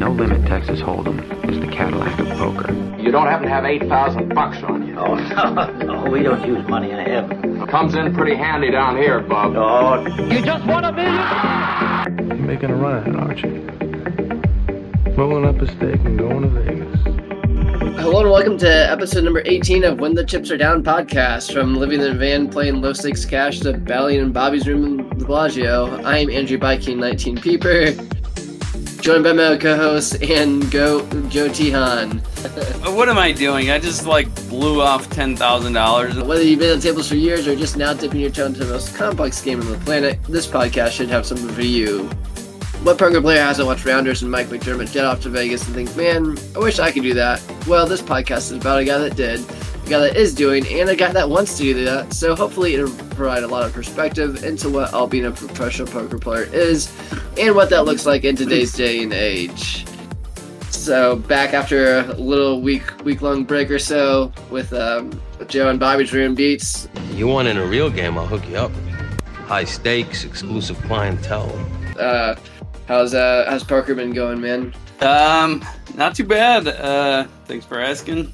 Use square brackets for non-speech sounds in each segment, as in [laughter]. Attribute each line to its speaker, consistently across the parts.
Speaker 1: No Limit Texas Hold'em is the Cadillac of poker.
Speaker 2: You don't happen to have 8,000 bucks on you.
Speaker 3: Oh, no, no, we don't use money in heaven.
Speaker 2: Comes in pretty handy down here, Bub.
Speaker 3: Oh,
Speaker 4: You're making a run at it, aren't you? Rolling up a stake and going to Vegas.
Speaker 5: Hello and welcome to episode number 18 of When the Chips Are Down podcast. From living in a van playing low stakes cash to battling in Bobby's room in the Bellagio, I am Andrew Biking 19 Peeper, joined by my co-host and go Joe Tihan.
Speaker 6: Uh, what am I doing? I just like blew off ten thousand dollars.
Speaker 5: Whether you've been on tables for years or just now dipping your toe into the most complex game on the planet, this podcast should have something for you. What poker player hasn't watched Rounders and Mike McDermott jet off to Vegas and think, man, I wish I could do that? Well, this podcast is about a guy that did, a guy that is doing, and a guy that wants to do that. So hopefully it'll provide a lot of perspective into what all being a professional poker player is and what that looks like in today's day and age. So back after a little week week long break or so with um, Joe and Bobby's room beats.
Speaker 7: You want in a real game, I'll hook you up. High stakes, exclusive clientele.
Speaker 5: Uh, how's uh how's poker been going, man?
Speaker 6: Um, not too bad. Uh, thanks for asking.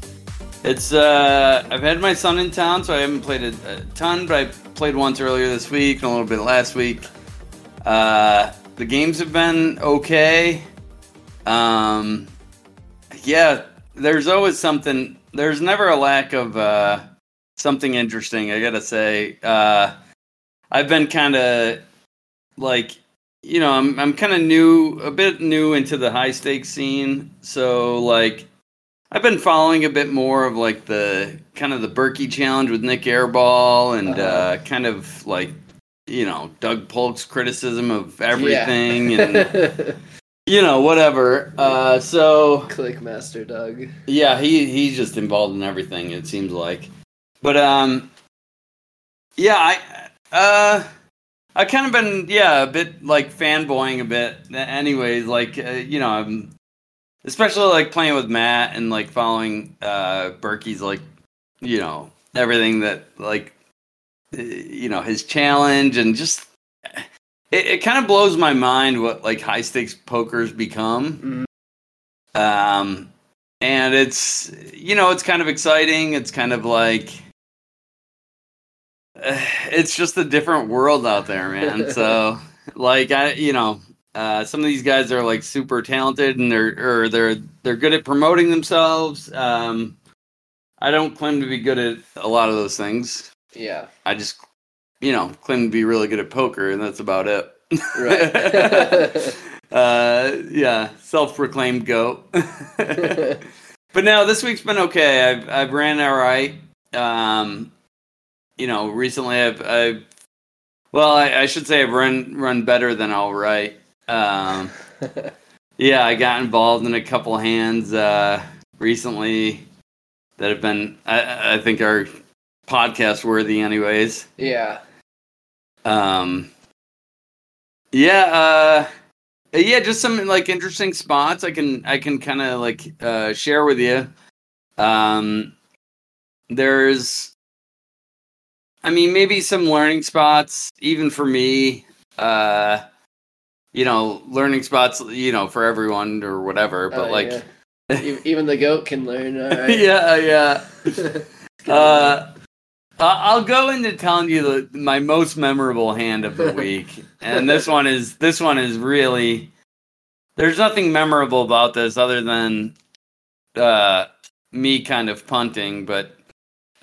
Speaker 6: It's uh, I've had my son in town, so I haven't played a, a ton, but I played once earlier this week and a little bit last week. Uh, the games have been okay. Um, yeah, there's always something. There's never a lack of uh, something interesting. I gotta say. Uh, I've been kind of like you know, I'm I'm kind of new, a bit new into the high stakes scene. So like, I've been following a bit more of like the kind of the Berkey challenge with Nik Airball and uh, kind of like you know Doug Polk's criticism of everything and [laughs] you know whatever. Uh, so
Speaker 5: Clickmaster Doug.
Speaker 6: yeah, he he's just involved in everything. It seems like, but um, yeah, I uh, I kind of been yeah a bit like fanboying a bit. Anyways, like uh, you know, I'm especially like playing with Matt and like following uh Berkey's like you know everything that like uh, you know his challenge and just it, it kind of blows my mind what like high stakes poker's become. Um, and it's you know it's kind of exciting. It's kind of like it's just a different world out there, man. [laughs] so like I you know uh, some of these guys are like super talented and they're or they're they're good at promoting themselves. Um, I don't claim to be good at a lot of those things.
Speaker 5: Yeah.
Speaker 6: I just you know claim to be really good at poker and that's about it.
Speaker 5: Right. [laughs] [laughs]
Speaker 6: uh, yeah, self-proclaimed goat. [laughs] but no, this week's been okay. I've I've ran all right. Um, you know, recently I've I've well, I, I should say I've run run better than all right. Um, [laughs] yeah, I got involved in a couple hands uh, recently that have been I, I think are podcast worthy, anyways.
Speaker 5: yeah.
Speaker 6: Um, yeah, uh, yeah, just some like interesting spots I can I can kind of like uh, share with you. Um, there's, I mean, maybe some learning spots even for me. Uh, you know, learning spots, you know, for everyone or whatever. But
Speaker 5: Oh,
Speaker 6: like,
Speaker 5: yeah. Even the goat can learn. [laughs] Right.
Speaker 6: yeah, yeah. [laughs] Uh, I'll go into telling you the, my most memorable hand of the [laughs] week, and this one is this one is really. There's nothing memorable about this other than uh, me kind of punting, but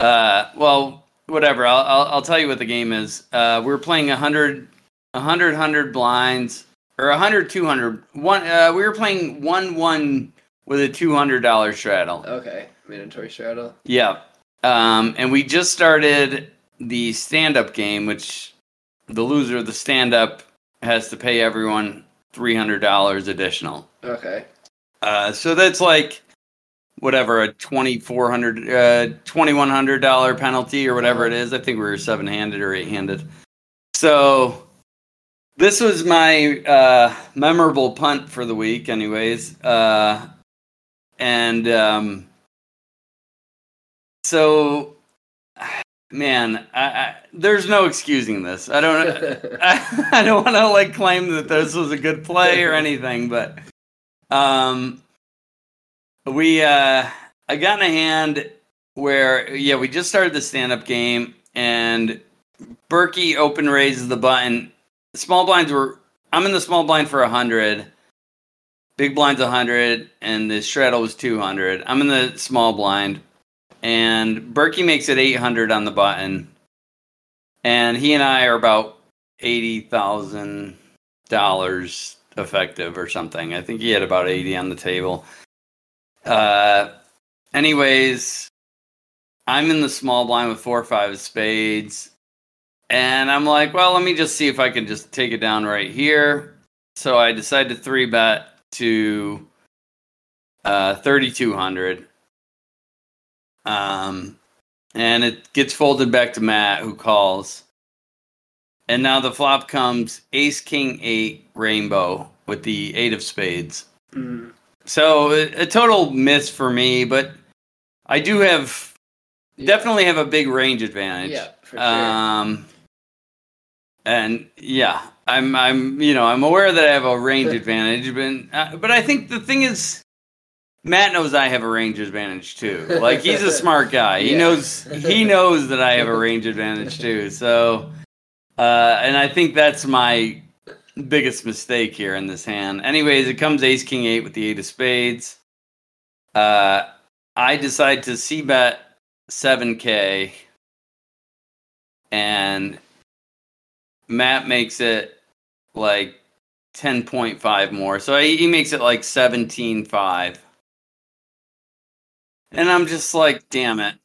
Speaker 6: uh, well, whatever. I'll, I'll I'll tell you what the game is. Uh, we're playing a 100, 100, 100 blinds or 100, 200. One. Uh, we were playing one one with a two hundred dollar straddle.
Speaker 5: okay. Mandatory straddle.
Speaker 6: Yeah. Um, and we just started the stand up game, which the loser of the stand up has to pay everyone $300 additional.
Speaker 5: Okay.
Speaker 6: Uh, so that's like whatever, a 2,400, uh, $2,100 penalty or whatever it is. I think we were seven handed or eight handed. So this was my uh, memorable punt for the week, anyways. Uh, and um, so, man, I, I, there's no excusing this. I don't. I, [laughs] I don't want to like claim that this was a good play or anything, but Um, we uh, I got in a hand where yeah, we just started the stand up game and Berkey open raises the button. Small blinds were I'm in the small blind for hundred. Big blind's hundred, and the straddle was two hundred. I'm in the small blind, and Berkey makes it eight hundred on the button, and he and I are about eighty thousand dollars effective or something. I think he had about eighty on the table. Uh, anyways, I'm in the small blind with four or five spades. And I'm like, well, let me just see if I can just take it down right here. So I decide to three bet to uh, 3,200. Um, and it gets folded back to Matt, who calls. And now the flop comes Ace King Eight Rainbow with the Eight of Spades.
Speaker 5: Mm.
Speaker 6: So a, a total miss for me, but I do have
Speaker 5: Yeah.
Speaker 6: definitely have a big range advantage.
Speaker 5: Yeah, for sure.
Speaker 6: Um, and yeah, I'm I'm you know I'm aware that I have a range advantage, but uh, but I think the thing is, Matt knows I have a range advantage too. Like he's a smart guy. He [laughs]
Speaker 5: Yeah.
Speaker 6: knows he knows that I have a [laughs] range advantage too. So, uh, and I think that's my biggest mistake here in this hand. Anyways, it comes Ace King Eight with the Eight of Spades. Uh, I decide to c bet seven k, and Matt makes it like ten point five more. So he, he makes it like seventeen five, and I'm just like, damn it.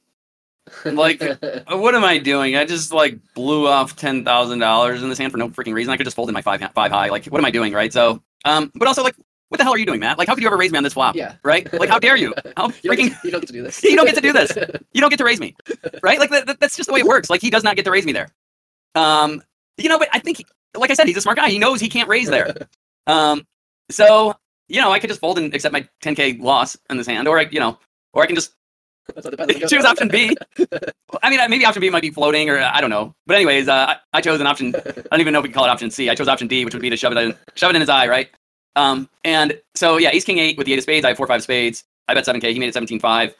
Speaker 6: Like, [laughs] what am I doing? I just like blew off ten thousand dollars in this hand for no freaking reason. I could just fold in my five five high. Like, what am I doing, right? So, um, but also like, what the hell are you doing, Matt? Like, how could you ever raise me on this flop?
Speaker 5: Yeah.
Speaker 6: Right? Like, how dare you? [laughs] How freaking
Speaker 5: you don't get to do this. [laughs]
Speaker 6: you don't get to do this. You don't get to raise me, right? Like that- that's just the way it works. Like he does not get to raise me there. Um, you know, but I think, he, like I said, he's a smart guy. He knows he can't raise there. [laughs] Um, so you know, I could just fold and accept my 10k loss in this hand, or I, you know, or I can just
Speaker 5: That's what depends on the
Speaker 6: choose option B. [laughs] I mean, maybe option B might be floating, or I don't know. But anyways, uh, I, I chose an option. I don't even know if we can call it option C. I chose option D, which would be to shove it in, shove it in his eye, right? Um, and so yeah, Ace King Eight with the Eight of Spades. I have four five spades. I bet seven K. He made it five.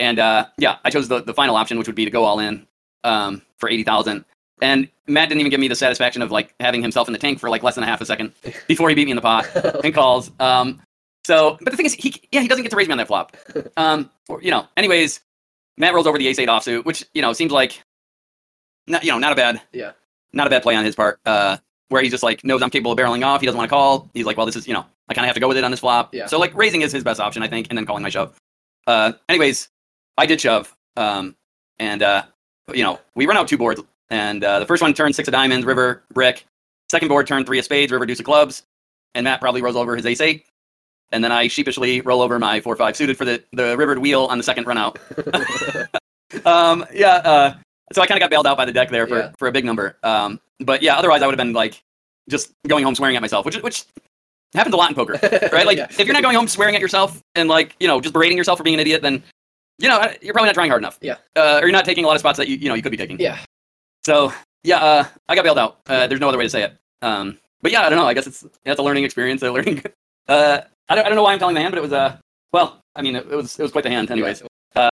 Speaker 6: And uh, yeah, I chose the, the final option, which would be to go all in um, for eighty thousand. And Matt didn't even give me the satisfaction of like having himself in the tank for like less than a half a second before he beat me in the pot [laughs] and calls. Um, so, but the thing is, he yeah, he doesn't get to raise me on that flop. [laughs] Um, or, you know, anyways, Matt rolls over the ace eight offsuit, which you know seems like, not you know, not a bad,
Speaker 5: Yeah.
Speaker 6: not a bad play on his part. Uh, where he just like knows I'm capable of barreling off. He doesn't want to call. He's like, well, this is you know, I kind of have to go with it on this flop.
Speaker 5: Yeah.
Speaker 6: So like raising is his best option, I think, and then calling my shove. Uh, anyways, I did shove, um, and uh, you know, we run out two boards, and uh, the first one turned six of diamonds, river, brick. Second board turned three of spades, river, deuce of clubs, and Matt probably rolls over his ace eight. And then I sheepishly roll over my four five suited for the the rivered wheel on the second run out. [laughs] um, yeah, uh, so I kind of got bailed out by the deck there for,
Speaker 5: Yeah.
Speaker 6: for a big number. Um, but yeah, otherwise I would have been like just going home swearing at myself, which which happens a lot in poker, [laughs] right? Like
Speaker 5: Yeah.
Speaker 6: if you're not going home swearing at yourself and like you know just berating yourself for being an idiot, then you know you're probably not trying hard enough.
Speaker 5: Yeah.
Speaker 6: uh, or you're not taking a lot of spots that you you know you could be taking.
Speaker 5: Yeah.
Speaker 6: So yeah, uh, I got bailed out. Uh, there's no other way to say it. Um, but yeah, I don't know. I guess it's it's a learning experience. A learning. [laughs] Uh, I don't I don't know why I'm telling the hand, but it was uh well, I mean it, it was it was quite the hand, anyways. Uh,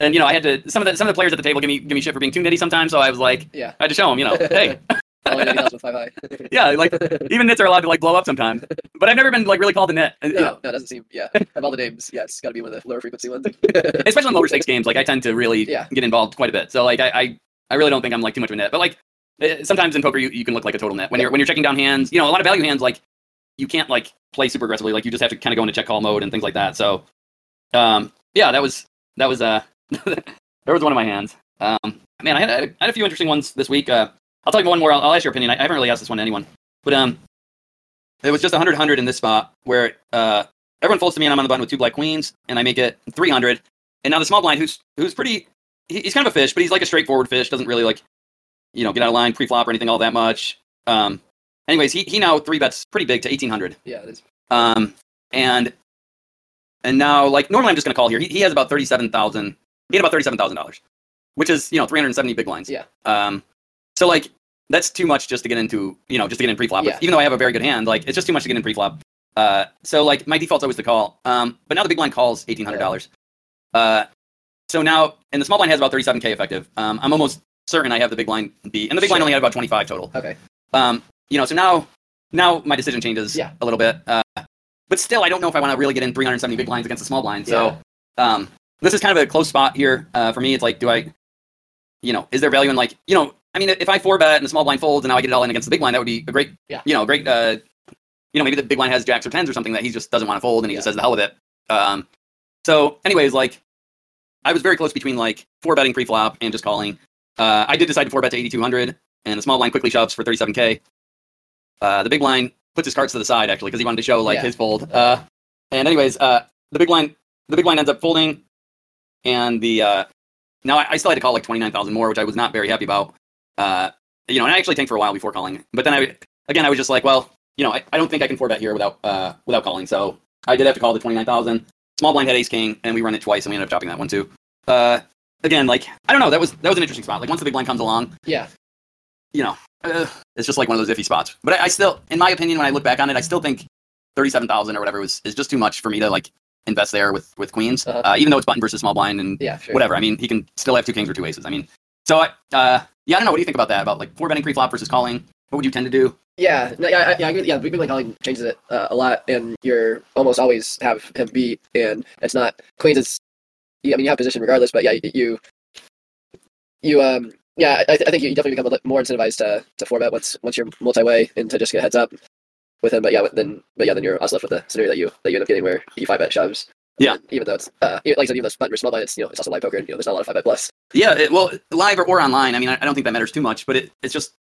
Speaker 6: and you know I had to some of the some of the players at the table give me give me shit for being too nitty sometimes. So I was like
Speaker 5: Yeah.
Speaker 6: I had to show them, you know, hey,
Speaker 5: All I know is with five high. [laughs]
Speaker 6: yeah, like even nits are allowed to like blow up sometimes. But I've never been like really called a nit. You
Speaker 5: No,
Speaker 6: know,
Speaker 5: no, it doesn't seem. Yeah, of all the names, yeah, it's got to be one of the lower frequency ones.
Speaker 6: especially in lower stakes games, like I tend to really
Speaker 5: Yeah.
Speaker 6: get involved quite a bit. So like I, I, I really don't think I'm like too much of a net. But like eh, sometimes in poker you, you can look like a total net when you're when you're checking down hands. You know, a lot of value hands like you can't like play super aggressively. Like you just have to kind of go into check call mode and things like that. So um, yeah, that was that was uh [laughs] that was one of my hands. Um, man, I had, I had a few interesting ones this week. Uh, I'll tell you one more. I'll, I'll ask your opinion. I, I haven't really asked this one to anyone, but um, it was just 100 100 in this spot where uh everyone folds to me and I'm on the button with two black queens and I make it 300. And now the small blind, who's who's pretty, he's kind of a fish, but he's like a straightforward fish. Doesn't really like, you know, get out of line pre-flop or anything all that much. Um, anyways, he he now three bets pretty big to 1800.
Speaker 5: yeah, it is.
Speaker 6: Um, and and now like normally I'm just gonna call here. He, he has about 37,000. He had about 37,000 dollars, which is you know 370 big blinds.
Speaker 5: Yeah.
Speaker 6: Um, so like that's too much just to get into you know just to get in pre-flop.
Speaker 5: Yeah.
Speaker 6: Even though I have a very good hand, like it's just too much to get in pre-flop. Uh, so like my default's always to call. Um, but now the big blind calls eighteen hundred dollars. Uh, so now and the small blind has about thirty seven k effective. Um, I'm almost certain I have the big blind beat, and the big blind only had about twenty five total.
Speaker 5: Okay.
Speaker 6: Um, you know, so now now my decision changes
Speaker 5: Yeah.
Speaker 6: a little bit. Uh, but still, I don't know if I want to really get in 370 big blinds against the small blind. So um, this is kind of a close spot here uh, for me. It's like, do I, you know, is there value in like, you know, I mean, if I four bet and the small blind folds and now I get it all in against the big blind, that would be a great,
Speaker 5: Yeah.
Speaker 6: you know, great. Uh, you know, maybe the big blind has jacks or tens or something that he just doesn't want to fold and he just
Speaker 5: Yeah.
Speaker 6: says the hell with it. Um, so, anyways, like, I was very close between like four betting pre-flop and just calling. Uh, I did decide to four bet to 8,200, and the small blind quickly shoves for 37k. Uh, the big blind puts his cards to the side actually because he wanted to show like
Speaker 5: Yeah.
Speaker 6: his fold. Uh, and anyways, uh, the big blind the big blind ends up folding, and the uh, now I, I still had to call like 29,000 more, which I was not very happy about. Uh, you know, and I actually tanked for a while before calling, but then I again I was just like, well, you know, I, I don't think I can four bet here without uh, without calling, so I did have to call the 29,000. Small blind had ace king, and we run it twice, and we ended up chopping that one too. Uh, again, like I don't know, that was that was an interesting spot. Like once the big blind comes along,
Speaker 5: Yeah.
Speaker 6: you know, uh, it's just like one of those iffy spots. But I, I still, in my opinion, when I look back on it, I still think thirty-seven thousand or whatever was is just too much for me to like invest there with with queens,
Speaker 5: Uh-huh.
Speaker 6: uh, even though it's button versus small blind and
Speaker 5: Yeah. Sure.
Speaker 6: whatever. I mean, he can still have two kings or two aces. I mean, so I, uh, yeah, I don't know. What do you think about that? About like four betting pre-flop versus calling? What would you tend to do?
Speaker 5: Yeah, no, yeah, I- yeah. Yeah, big big calling changes it uh, a lot, and you're almost always have him beat, and it's not queens. It's yeah, I mean you have position regardless, but yeah, you you um yeah, I, I think you definitely become a little more incentivized to to four bet once once you're multi way and to just get heads up with him. But yeah, but then but yeah, then you're also left with the scenario that you that you end up getting where you five bet shoves.
Speaker 6: Yeah.
Speaker 5: even though it's uh like I said, even though it's button versus small blind, it's you know it's also live poker, and you know there's not a lot of five bet plus.
Speaker 6: Yeah, it, well, live or, or online. I mean, I, I don't think that matters too much, but it, it's just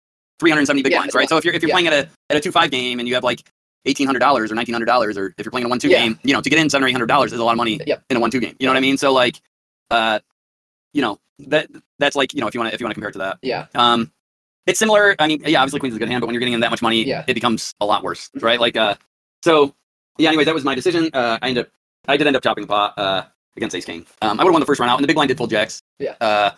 Speaker 6: 370 big
Speaker 5: Yeah,
Speaker 6: blinds, right? So if you're if you're
Speaker 5: yeah.
Speaker 6: playing at a at a two five game and you have like eighteen hundred dollars or nineteen hundred dollars, or if you're playing a one two
Speaker 5: Yeah.
Speaker 6: game, you know, to get in seven or eight hundred dollars is a lot of money
Speaker 5: Yep.
Speaker 6: in a one two game. You know what I mean? So like, uh, you know, that that's like you know if you want to if you want to compare it to that,
Speaker 5: Yeah,
Speaker 6: um, it's similar. I mean, yeah, obviously Queen's is a good hand, but when you're getting in that much money,
Speaker 5: Yeah.
Speaker 6: it becomes a lot worse, right? Like, uh, so yeah. Anyways, that was my decision. Uh, I ended up I did end up chopping the pot uh against Ace King. Um, I would have won the first round out, and the big blind did full jacks.
Speaker 5: Yeah.
Speaker 6: Uh,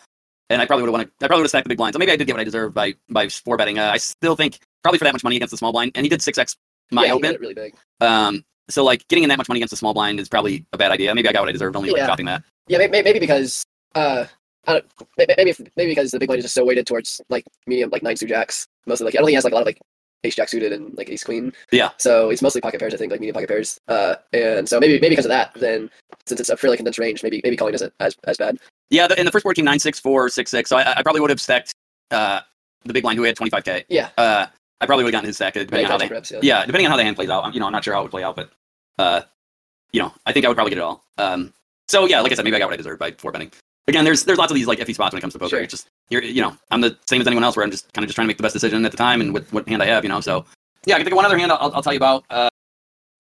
Speaker 6: and I probably would have won. I probably would have stacked the big blind. So maybe I did get what I deserved by by four betting. Uh, I still think probably for that much money against the small blind, and he did six x my
Speaker 5: yeah,
Speaker 6: open.
Speaker 5: really big.
Speaker 6: Um, so like getting in that much money against the small blind is probably a bad idea. Maybe I got what I deserved only like
Speaker 5: Yeah.
Speaker 6: chopping that.
Speaker 5: Yeah, maybe, maybe because uh, I don't, maybe maybe because the big blind is just so weighted towards like medium like nine suit jacks. Mostly like I don't think he has like a lot of like ace jack suited and like ace queen.
Speaker 6: Yeah.
Speaker 5: So it's mostly pocket pairs. I think like medium pocket pairs. Uh, and so maybe maybe because of that, then since it's a fairly condensed range, maybe maybe calling isn't as as bad.
Speaker 6: Yeah, the, in the first board team nine six four six six. So I, I probably would have stacked uh the big blind who had twenty five k.
Speaker 5: Yeah.
Speaker 6: Uh, I probably would have gotten his stack depending
Speaker 5: Yeah,
Speaker 6: on how they
Speaker 5: grips, yeah.
Speaker 6: yeah, depending on how the hand plays out. I'm, you know, I'm not sure how it would play out, but uh, you know, I think I would probably get it all. Um, so yeah, like I said, maybe I got what I deserved by four betting. Again, there's there's lots of these like iffy spots when it comes to poker.
Speaker 5: Sure.
Speaker 6: It's just you're you know, I'm the same as anyone else where I'm just kind of just trying to make the best decision at the time and with what hand I have, you know. So yeah, I can think of one other hand I'll, I'll tell you about. Uh,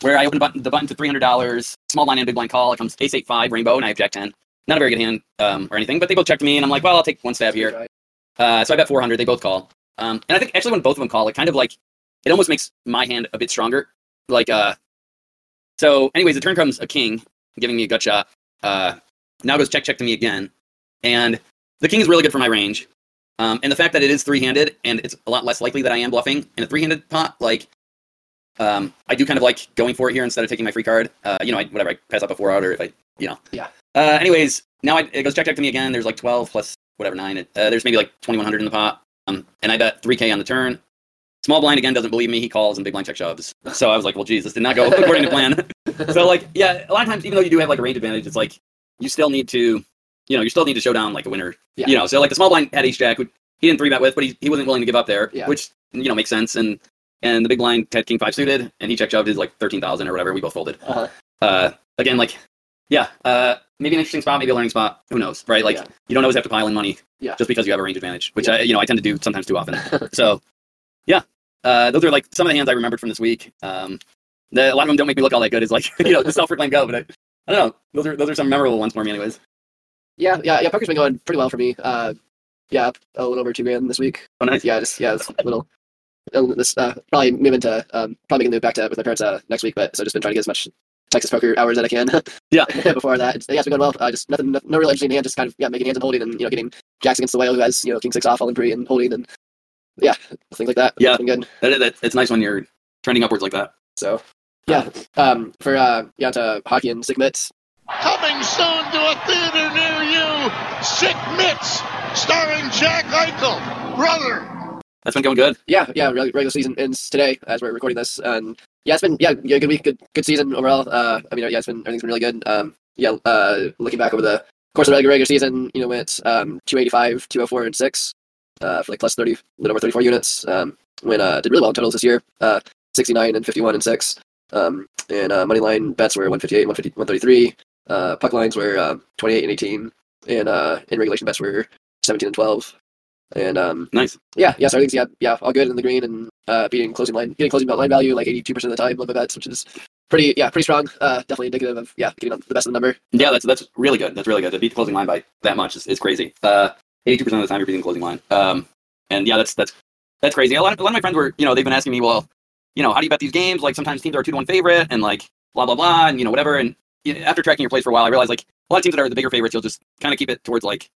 Speaker 6: where I opened button, the button to three hundred dollars, small blind and big blind call. It comes ace eight five rainbow, and I have jack ten. Not a very good hand um, or anything, but they both checked me, and I'm like, well, I'll take one stab here. Uh, so I bet 400. They both call. Um, and I think actually when both of them call, it kind of like it almost makes my hand a bit stronger. Like uh, so. Anyways, the turn comes a king, giving me a gut shot. Uh, now goes check check to me again, and the king is really good for my range. Um, and the fact that it is three handed and it's a lot less likely that I am bluffing in a three handed pot, like um, I do kind of like going for it here instead of taking my free card. Uh, you know, I, whatever I pass up a four out or if I, you know.
Speaker 5: Yeah.
Speaker 6: Uh, anyways, now I, it goes check check to me again. There's like 12 plus whatever nine. Uh, there's maybe like 2100 in the pot. Um, and I bet 3k on the turn. Small blind again doesn't believe me. He calls and big blind check shoves. So I was like, well, geez, this did not go [laughs] according to plan. so like, yeah, a lot of times, even though you do have like a range advantage, it's like you still need to, you know, you still need to show down like a winner.
Speaker 5: Yeah.
Speaker 6: You know, so like the small blind had ace jack, he didn't three bet with, but he, he wasn't willing to give up there,
Speaker 5: Yeah.
Speaker 6: which you know makes sense. And and the big blind had king five suited, and he check shoved his like thirteen thousand or whatever. We both folded.
Speaker 5: Uh-huh.
Speaker 6: Uh, again, like, yeah, uh, maybe an interesting spot, maybe a learning spot. Who knows, right? Like,
Speaker 5: Yeah.
Speaker 6: you don't always have to pile in money
Speaker 5: Yeah.
Speaker 6: just because you have a range advantage, which
Speaker 5: Yeah.
Speaker 6: I, you know, I tend to do sometimes too often. [laughs] so, yeah, uh, those are like some of the hands I remembered from this week. Um, the, a lot of them don't make me look all that good. Is like, [laughs] you know, the self-proclaimed go, but I, I don't know. Those are those are some memorable ones for me, anyways.
Speaker 5: Yeah, yeah, yeah. Poker's been going pretty well for me. Uh, yeah, a little over two grand this week.
Speaker 6: Oh, nice.
Speaker 5: Yeah, just yeah, it's a little. Uh, This uh, probably moving to um, probably gonna move back to with my parents uh, next week, but so just been trying to get as much Texas poker hours that I can. [laughs]
Speaker 6: Yeah. [laughs]
Speaker 5: before that, it's, yeah, it's been going well. Uh, just nothing, no, no real interesting hand, just kind of yeah, making hands and holding, and you know, getting jacks against the whale who has you know king six off, all in pre and holding, and yeah, things like that.
Speaker 6: Yeah.
Speaker 5: been good.
Speaker 6: That, that, it's nice when you're trending upwards like that.
Speaker 5: So Yeah. Um, for uh, yeah, to hockey and sick mitts.
Speaker 8: Coming soon to a theater near you, Sick Mitts, starring Jack Eichel, brother.
Speaker 6: That's been going good.
Speaker 5: Yeah, yeah. Regular, season ends today as we're recording this, and yeah, it's been yeah, yeah good week, good good season overall. Uh, I mean, yeah, it's been everything's been really good. Um, yeah. Uh, looking back over the course of the regular, season, you know, went um 285, 204, and six. Uh, for like plus 30, a little over 34 units. Um, when uh did really well in totals this year. Uh, 69 and 51 and six. Um, and uh, money line bets were 158, 150, 133. Uh, puck lines were uh, 28 and 18, and uh, in regulation bets were 17 and 12. And um,
Speaker 6: Nice.
Speaker 5: yeah, yeah, so everything's yeah, yeah, all good in the green and uh, beating closing line, getting closing line value like 82% of the time my bets, which is pretty, yeah, pretty strong. Uh, definitely indicative of yeah, getting the best of the number.
Speaker 6: Yeah, that's that's really good. That's really good. To beat the closing line by that much is, is crazy. Uh, 82% of the time you're beating the closing line. Um, and yeah, that's that's that's crazy. A lot, of, a lot of my friends were, you know, they've been asking me, well, you know, how do you bet these games? Like sometimes teams are a two to one favorite, and like blah blah blah, and you know whatever. And you know, after tracking your plays for a while, I realized like a lot of teams that are the bigger favorites, you'll just kind of keep it towards like,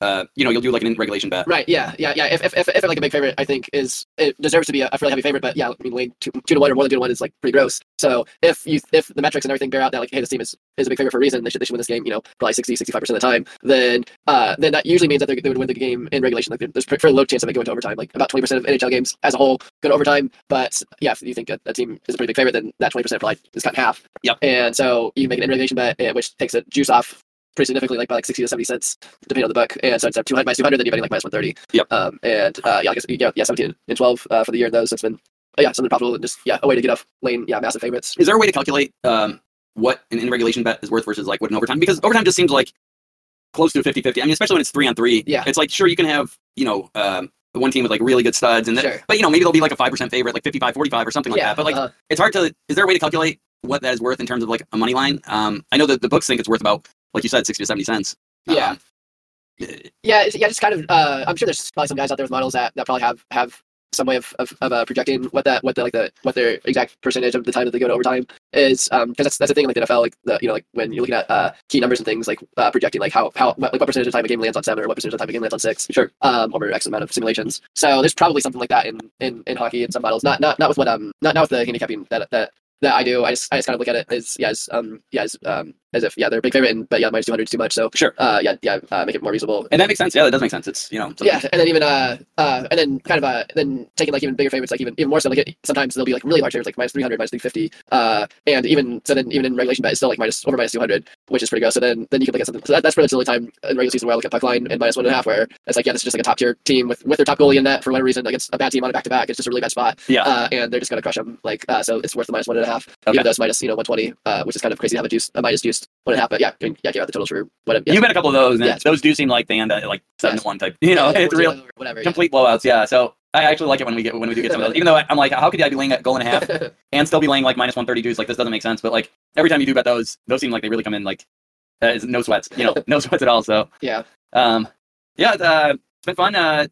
Speaker 6: uh, you know, you'll do like an in regulation bet.
Speaker 5: Right. Yeah. Yeah. Yeah. If if if, if like a big favorite, I think is it deserves to be a, a fairly heavy favorite. But yeah, I mean, Lane two, two to one or more than two to one is like pretty gross. So if you if the metrics and everything bear out that like hey this team is, is a big favorite for a reason, they should they should win this game. You know, probably 60, 65 percent of the time. Then uh then that usually means that they would win the game in regulation. Like there's a fairly low chance of it going to overtime. Like about twenty percent of NHL games as a whole go to overtime. But yeah, if you think a, a team is a pretty big favorite, then that twenty percent probably is cut in half.
Speaker 6: Yep.
Speaker 5: And so you make an in regulation bet, eh, which takes a juice off pretty significantly, like by like 60 to 70 cents, depending on the book. And so instead of 200 minus 200, then you're betting like minus 130.
Speaker 6: Yep.
Speaker 5: Um, and uh, yeah, I guess yeah, yeah, 17 and 12 uh, for the year in those. So it's been uh, yeah, something profitable and just yeah, a way to get off lane, yeah, massive favorites.
Speaker 6: Is there a way to calculate um, what an in regulation bet is worth versus like what an overtime? Because overtime just seems like close to a 50-50. I mean, especially when it's three on three.
Speaker 5: Yeah.
Speaker 6: It's like sure you can have you know um, one team with like really good studs, and then,
Speaker 5: Sure.
Speaker 6: but you know maybe they'll be like a five percent favorite, like 55-45 or something like
Speaker 5: yeah,
Speaker 6: that. But like
Speaker 5: uh,
Speaker 6: it's hard to. Is there a way to calculate what that is worth in terms of like a money line? Um, I know that the books think it's worth about like you said, sixty to seventy cents.
Speaker 5: Yeah.
Speaker 6: Um,
Speaker 5: yeah, yeah, just kind of. Uh, I'm sure there's probably some guys out there with models that, that probably have have some way of, of, of uh, projecting what that what the like the what their exact percentage of the time that they go to overtime is um because that's that's the thing like the NFL like the you know like when you're looking at uh key numbers and things like uh, projecting like how how what, like what percentage of the time a game lands on seven or what percentage of the time a game lands on six
Speaker 6: Sure.
Speaker 5: um over X amount of simulations so there's probably something like that in in, in hockey in some models not not not with what um not not with the handicapping that that that I do I just I just kind of look at it as yeah as um yeah as um as if yeah they're a big favorite and but yeah minus 200 is too much so
Speaker 6: Sure.
Speaker 5: uh yeah yeah uh, make it more reasonable
Speaker 6: And that makes sense. Yeah, that does make sense. It's you know something-
Speaker 5: yeah, and then even uh uh and then kind of uh then taking like even bigger favorites like even even more so like it, sometimes they'll be like really large favorites like minus three hundred, minus three fifty, uh and even so then even in regulation bet it's still like minus over minus two hundred, which is pretty good. So then then you can look at something. So that, that's pretty much the only time in regular season where I look at puck line and minus one and a half where it's like yeah this is just like a top tier team with with their top goalie in net for whatever reason against a bad team on a back to back. It's just a really bad spot.
Speaker 6: Yeah.
Speaker 5: Uh, and they're just gonna crush them like uh so it's worth the minus one and a half.
Speaker 6: Okay.
Speaker 5: Even though it's minus you know one twenty, uh which is kind of crazy to have a juice a minus juice a half. But yeah, yeah, give out the totals for whatever. Yeah.
Speaker 6: You've had a couple of those, and
Speaker 5: Yeah.
Speaker 6: those do seem like they end at like seven
Speaker 5: Yes.
Speaker 6: to one type. You know,
Speaker 5: Yeah,
Speaker 6: it's real
Speaker 5: 14 or whatever.
Speaker 6: complete blowouts. Yeah. So I actually like it when we get when we do get some of those. Even though I'm like, how could I be laying a goal and a half [laughs] and still be laying like minus one thirty dudes? Like this doesn't make sense. But like every time you do bet those, those seem like they really come in like uh, no sweats. You know, [laughs] no sweats at all. So
Speaker 5: yeah.
Speaker 6: um, yeah, uh, it's been fun. Uh,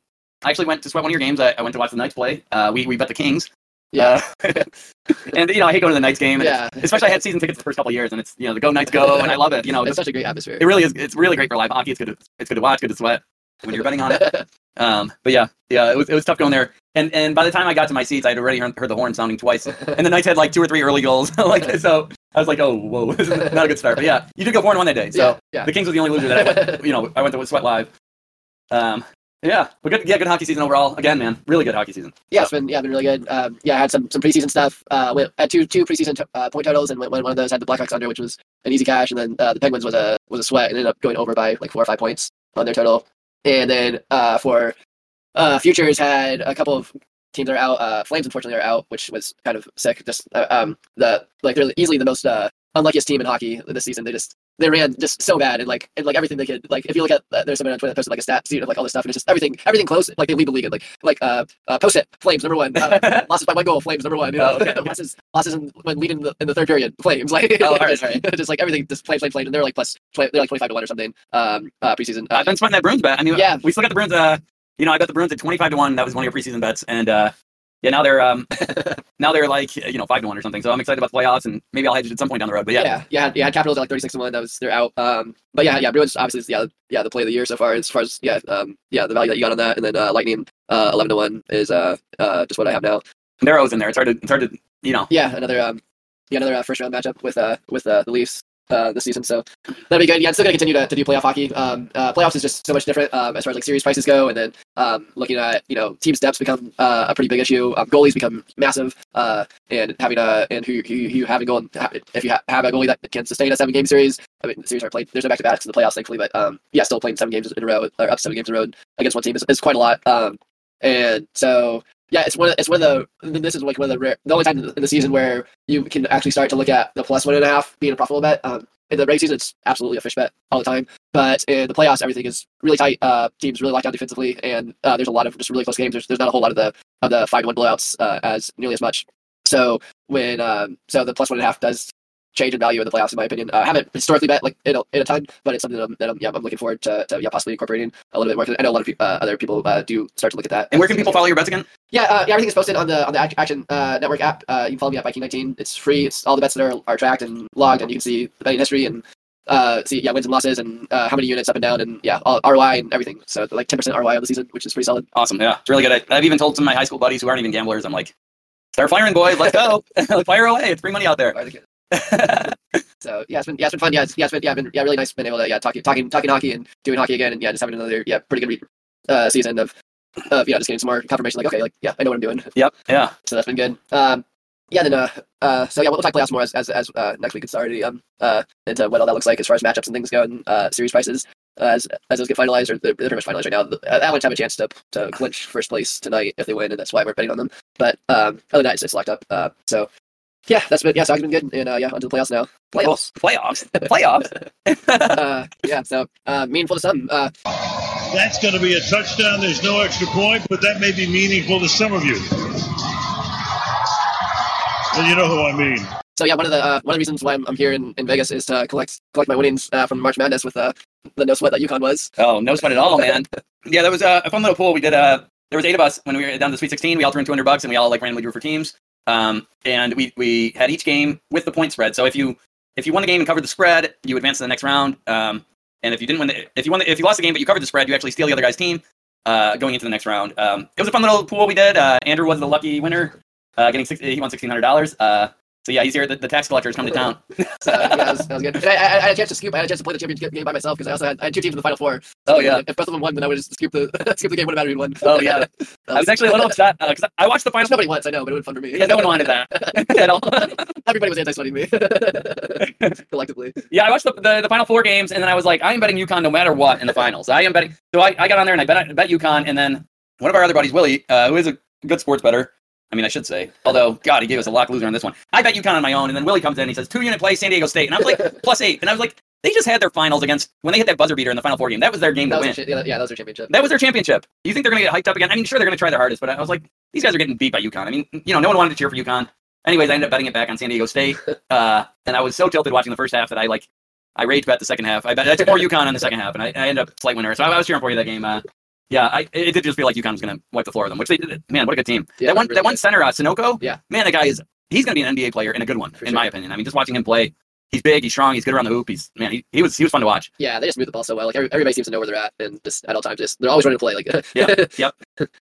Speaker 6: I actually went to sweat one of your games. I, I went to watch the Knights play. Uh, we we bet the Kings.
Speaker 5: Yeah.
Speaker 6: Uh, [laughs] and you know, I hate going to the Knights game.
Speaker 5: Yeah.
Speaker 6: Especially I had season tickets the first couple of years, and it's you know the Go Knights go, and I love it. You know, [laughs]
Speaker 5: it's
Speaker 6: just-
Speaker 5: such a great atmosphere.
Speaker 6: it really is. It's really great for live hockey. It's good. To, it's good to watch. Good to sweat when you're betting on it. [laughs] Um, but yeah, yeah, it was, it was tough going there. And and by the time I got to my seats, I had already heard, heard the horn sounding twice. And the Knights had like two or three early goals. like so, I was like, oh whoa, this is not a good start. But yeah, you did go four and one that day. So
Speaker 5: yeah, yeah.
Speaker 6: the Kings was the only loser that I went, you know I went to sweat live. Um, yeah, but good. Yeah, good hockey season overall. Again, man, really good hockey season.
Speaker 5: Yeah, it's been yeah, been really good. Um, yeah, I had some some preseason stuff. Uh, had two two preseason to, uh, point totals, and one one of those had the Blackhawks under, which was an easy cash, and then uh, the Penguins was a was a sweat, and ended up going over by like four or five points on their total. And then uh, for uh, futures, had a couple of teams that are out. Uh, Flames, unfortunately, are out, which was kind of sick. Just uh, um, the like they're easily the most uh, unluckiest team in hockey this season. They just they ran just so bad and like and like everything they could like if you look at uh, there's someone on Twitter that posted like a stat sheet of like all this stuff and it's just everything everything close like they lead the league in like like uh, uh post it Flames number one uh, [laughs] losses by one goal Flames number one you know
Speaker 6: Oh, okay. [laughs]
Speaker 5: losses losses in, when leading the, in the third period Flames [laughs] like
Speaker 6: Oh, all right,
Speaker 5: just,
Speaker 6: all right.
Speaker 5: just like everything just Flames Flames Flames and they're like plus 20, they're like twenty five to one or something um uh preseason uh,
Speaker 6: I've been sweating that Bruins bet. I mean,
Speaker 5: Yeah.
Speaker 6: we still got the Bruins. Uh, you know, I bet the Bruins at twenty five to one. That was one of your preseason bets, and uh, yeah, now they're um, [laughs] now they're like you know five to one or something. So I'm excited about the playoffs, and maybe I'll hedge at some point down the road. But yeah,
Speaker 5: yeah, yeah, yeah. Capitals at like thirty six to one. That was they're out. Um, but yeah, yeah. Bruins obviously is yeah, yeah, the play of the year so far as far as yeah, um, yeah, the value that you got on that, and then uh, Lightning uh, eleven to one is uh, uh, just what I have now.
Speaker 6: they're in there. It's hard to it's hard to you know
Speaker 5: Yeah, another um, yeah, another uh, first round matchup with uh with uh, the Leafs uh this season. So that'd be good. Yeah, I'm still gonna continue to, to do playoff hockey. Um, uh, playoffs is just so much different um, as far as like series prices go, and then um, looking at you know team steps become uh, a pretty big issue. Um, goalies become massive, uh, and having a and who who, who a goal if you ha- have a goalie that can sustain a seven game series. I mean, the series are played. There's no back to backs in the playoffs, thankfully, but um, yeah, still playing seven games in a row or up seven games in a row against one team is, is quite a lot. Um, and so yeah, it's one. Of, it's one of the. This is like one of the rare, the only time in the season where you can actually start to look at the plus one and a half being a profitable bet. Um, in the regular season, it's absolutely a fish bet all the time. But in the playoffs, everything is really tight. Uh, teams really lock down defensively, and uh, there's a lot of just really close games. There's, there's not a whole lot of the of the five to one blowouts uh, as nearly as much. So when um, so the plus one and a half does change in value in the playoffs, in my opinion. Uh, I haven't historically bet like in a, in a ton, but it's something that I'm, that I'm, yeah, I'm looking forward to, to yeah, possibly incorporating a little bit more. I know a lot of pe- uh, other people uh, do start to look at that.
Speaker 6: And where can people follow your bets again?
Speaker 5: Yeah, uh, yeah, everything is posted on the on the Action uh, Network app. Uh, you can follow me at Viking19. It's free. It's all the bets that are, are tracked and logged, and you can see the betting history and uh, see yeah wins and losses and uh, how many units up and down and yeah all, ROI and everything. So like 10% ROI on the season, which is pretty solid.
Speaker 6: Awesome. Yeah, it's really good. I, I've even told some of my high school buddies who aren't even gamblers. I'm like, start firing, boys. Let's go. [laughs] Fire away. It's free money out there. [laughs]
Speaker 5: so yeah, it's been yeah, it's been fun. Yeah, it's, yeah, it's been yeah, been yeah, really nice being able to yeah, talking talking talking hockey and doing hockey again, and yeah, just having another yeah, pretty good uh, season of of yeah, just getting some more confirmation. Like okay, like yeah, I know what I'm doing.
Speaker 6: Yep. Yeah.
Speaker 5: So that's been good. Um, yeah, then uh, uh, so yeah, we'll talk playoffs more as as, as uh, next week gets started. Um, uh, into what all that looks like as far as matchups and things go, and uh, series prices uh, as as those get finalized or they're, they're pretty much finalized right now. The uh, Avalanche have a chance to to clinch first place tonight if they win, and that's why we're betting on them. But um, other than that, it's, it's locked up. Uh, so yeah, that's been yeah, so I've been good, and uh, yeah, onto the playoffs now.
Speaker 6: Playoffs, playoffs, playoffs. [laughs]
Speaker 5: uh, yeah, so uh, meaningful to some. Uh,
Speaker 8: That's going to be a touchdown. There's no extra point, but that may be meaningful to some of you. And you know who I mean.
Speaker 5: so yeah, one of the uh, one of the reasons why I'm, I'm here in, in Vegas is to collect collect my winnings uh, from March Madness with uh, the no sweat that UConn was.
Speaker 6: Oh, no sweat at all, man. [laughs] yeah, that was uh, a fun little pool. We did. Uh, there was eight of us when we were down to the Sweet 16. We all threw in 200 bucks, and we all like randomly drew for teams. Um, and we we had each game with the point spread. So if you if you won the game and covered the spread, you advance to the next round. Um, and if you didn't win, the, if you won, the, if you lost the game but you covered the spread, you actually steal the other guy's team. Uh, going into the next round. Um, it was a fun little pool we did. Uh, Andrew was the lucky winner, uh, getting he won sixteen hundred dollars. Uh, so yeah, he's here. The, the tax collector has come to town. [laughs]
Speaker 5: So yeah, that was, that was good. And I, I, I had a chance to scoop. I had a chance to play the championship game by myself because I also had, I had two teams in the final four. So
Speaker 6: Oh, yeah.
Speaker 5: if both of them won, then I would just scoop the [laughs] scoop the game. Would have mattered won.
Speaker 6: Oh, yeah. [laughs] I was actually a little upset because I watched the final.
Speaker 5: Nobody wants, I know, but it would fun for me.
Speaker 6: Yeah, no one wanted that at all.
Speaker 5: Everybody was anti-sweating me collectively.
Speaker 6: Yeah, I watched the, the, the final four games, and then I was like, I am betting UConn no matter what in the finals. I am betting. So I, I got on there and I bet bet UConn, and then one of our other buddies, Willie, uh, who is a good sports better. I mean, I should say. Although, God, he gave us a lock loser on this one. I bet UConn on my own, and then Willie comes in and he says two unit play San Diego State, and I was like [laughs] plus eight, and I was like, they just had their finals against when they hit that buzzer beater in the final four game. That was their game
Speaker 5: That
Speaker 6: to
Speaker 5: was
Speaker 6: win.
Speaker 5: their, cha- yeah, that was their championship.
Speaker 6: That was their championship. You think they're going to get hyped up again? I mean, sure, they're going to try their hardest, but I was like, these guys are getting beat by UConn. I mean, you know, no one wanted to cheer for UConn. Anyways, I ended up betting it back on San Diego State, [laughs] uh, and I was so tilted watching the first half that I like, I rage bet the second half. I bet I took more [laughs] UConn on the second half, and I, I ended up slight winner. So I, I was cheering for you that game. Uh, yeah, I, it did just feel like UConn was going to wipe the floor with them, which they did. Man, what a good team.
Speaker 5: Yeah,
Speaker 6: that one,
Speaker 5: really
Speaker 6: that one center, uh, Sanogo.
Speaker 5: Yeah.
Speaker 6: man, that guy is he's going to be an NBA player and a good one,
Speaker 5: For
Speaker 6: in
Speaker 5: sure.
Speaker 6: my opinion. I mean, just watching him play, he's big, he's strong, he's good around the hoop. He's man, he, he was he was fun to watch.
Speaker 5: Yeah, they just move the ball so well. Like every, everybody seems to know where they're at, and just at all times, just they're always running to play. Like
Speaker 6: Yeah, [laughs] yep.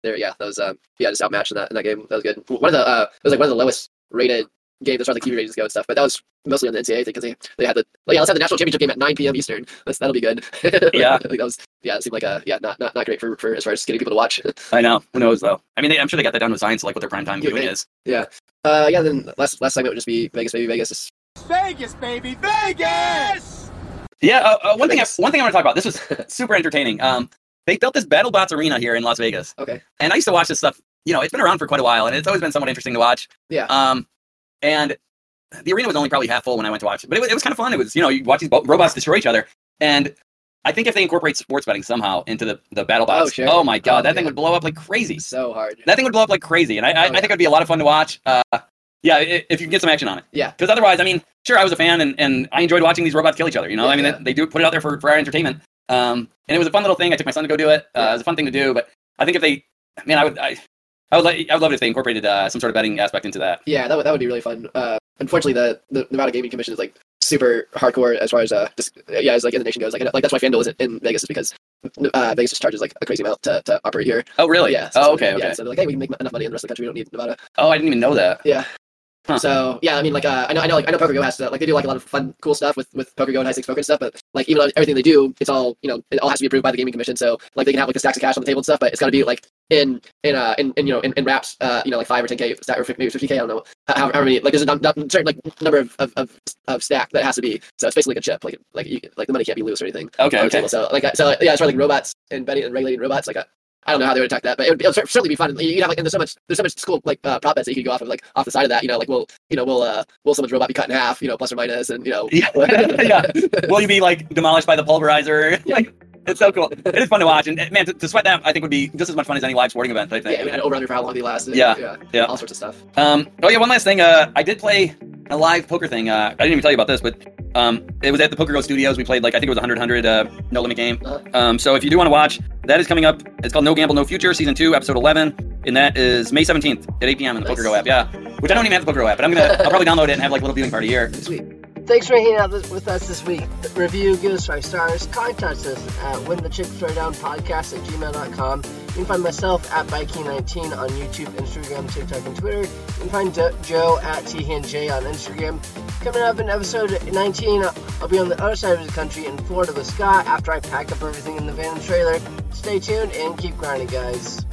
Speaker 5: they're yeah, that was um yeah, just outmatched in that in that game. That was good. One of the uh, it was like one of the lowest rated games as far as the TV ratings go and stuff. But that was mostly on the NCAA thing because they they had the like, yeah, let's have the national championship game at 9 p.m. Eastern. That's, that'll be good. [laughs]
Speaker 6: Yeah.
Speaker 5: like, that was yeah, it seemed like a yeah, not not, not great for, for as far as getting people to watch. [laughs]
Speaker 6: I know. Who knows though? I mean, they, I'm sure they got that down to science, like what their prime time
Speaker 5: You
Speaker 6: viewing
Speaker 5: think?
Speaker 6: is.
Speaker 5: yeah. Uh, yeah. Then last last segment would just be Vegas, baby, Vegas. Just-
Speaker 9: Vegas, baby, Vegas!
Speaker 6: Yeah, uh, uh, one thing. I, one thing I want to talk about. This was [laughs] super entertaining. Um, they built this BattleBots arena here in Las Vegas,
Speaker 5: Okay.
Speaker 6: and I used to watch this stuff. You know, it's been around for quite a while, and it's always been somewhat interesting to watch.
Speaker 5: Yeah.
Speaker 6: Um, and the arena was only probably half full when I went to watch it, but it was, it was kind of fun. It was, you know, you watch these bo- robots destroy each other, and I think if they incorporate sports betting somehow into the the BattleBots,
Speaker 5: Oh, sure.
Speaker 6: my god,
Speaker 5: Oh,
Speaker 6: that thing would blow up like crazy.
Speaker 5: so hard.
Speaker 6: That thing would blow up like crazy, and I, I,
Speaker 5: Oh,
Speaker 6: I
Speaker 5: yeah.
Speaker 6: think it'd be a lot of fun to watch. Uh, yeah, if you can get some action on it.
Speaker 5: Yeah.
Speaker 6: Because otherwise, I mean, sure, I was a fan, and, and I enjoyed watching these robots kill each other. You know,
Speaker 5: Yeah,
Speaker 6: I mean,
Speaker 5: yeah.
Speaker 6: they, they do put it out there for, for our entertainment. Um, and it was a fun little thing. I took my son to go do it. Uh,
Speaker 5: Yeah.
Speaker 6: It was a fun thing to do, but I think if they, man, I would, I, I would like, I would love it if they incorporated uh, some sort of betting aspect into that.
Speaker 5: Yeah, that would, that would be really fun. Uh, unfortunately, the, the Nevada Gaming Commission is like super hardcore as far as uh, just, yeah, as like in the nation goes. Like, like that's why FanDuel isn't in Vegas is because uh, Vegas just charges like a crazy amount to, to operate here.
Speaker 6: Oh, really?
Speaker 5: Yeah. so-
Speaker 6: oh, okay,
Speaker 5: Yeah,
Speaker 6: okay.
Speaker 5: so they're like, hey, we can make enough money in the rest of the country. We don't need Nevada.
Speaker 6: Oh, I didn't even know that.
Speaker 5: Yeah.
Speaker 6: Huh.
Speaker 5: So yeah, I mean, like uh, I know, I know, like I know Poker Go has to, like they do like a lot of fun, cool stuff with with Poker Go and high stakes poker and stuff. But like even though everything they do, it's all you know, it all has to be approved by the gaming commission. So like they can have like the stacks of cash on the table and stuff, but it's got to be like in in uh in, in you know in, in wraps uh you know like five or ten k stack or 50, maybe fifty k I don't know how, how many like there's a num- num- certain like number of, of, of, of stack that has to be so it's basically like a chip like like you, like the money can't be loose or anything
Speaker 6: Okay, okay.
Speaker 5: table. so like so yeah as far as like robots and betting and regulating robots like I, I don't know how they would attack that but it would, it would certainly be fun You'd have like and there's so much there's so much cool like uh, prop bets that you could go off of like off the side of that you know like will you know will uh will someone's robot be cut in half you know plus or minus and you know
Speaker 6: Yeah. [laughs] yeah. [laughs] Will you be like demolished by the pulverizer? like, it's so cool. It is fun to watch, and uh, man, to, to sweat that I think would be just as much fun as any live sporting event. I think.
Speaker 5: yeah, I mean, over under for how long they last
Speaker 6: Yeah,
Speaker 5: yeah
Speaker 6: yeah.
Speaker 5: all sorts of stuff
Speaker 6: Um, oh yeah, one last thing. Uh, I did play a live poker thing. Uh, I didn't even tell you about this, but um, it was at the Poker Go Studios. We played like I think it was a 100 100 uh, no limit game.
Speaker 5: Uh-huh.
Speaker 6: Um, so if you do want to watch, that is coming up. It's called No Gamble No Future, season two, episode 11, and that is May 17th at 8 p.m. in the Poker Go app. Yeah, which I don't even have the Poker Go app, but I'm gonna I'll probably download it and have like a little viewing party here.
Speaker 5: sweet
Speaker 10: Thanks for hanging out with us this week. Review, give us five stars. Contact us at whenthechips.throwdown.podcast at gmail.com. You can find myself at Biking19 on YouTube, Instagram, TikTok, and Twitter. You can find Joe at THNJ on Instagram. Coming up in episode 19, I'll be on the other side of the country in Florida with Scott after I pack up everything in the van and trailer. Stay tuned and keep grinding, guys.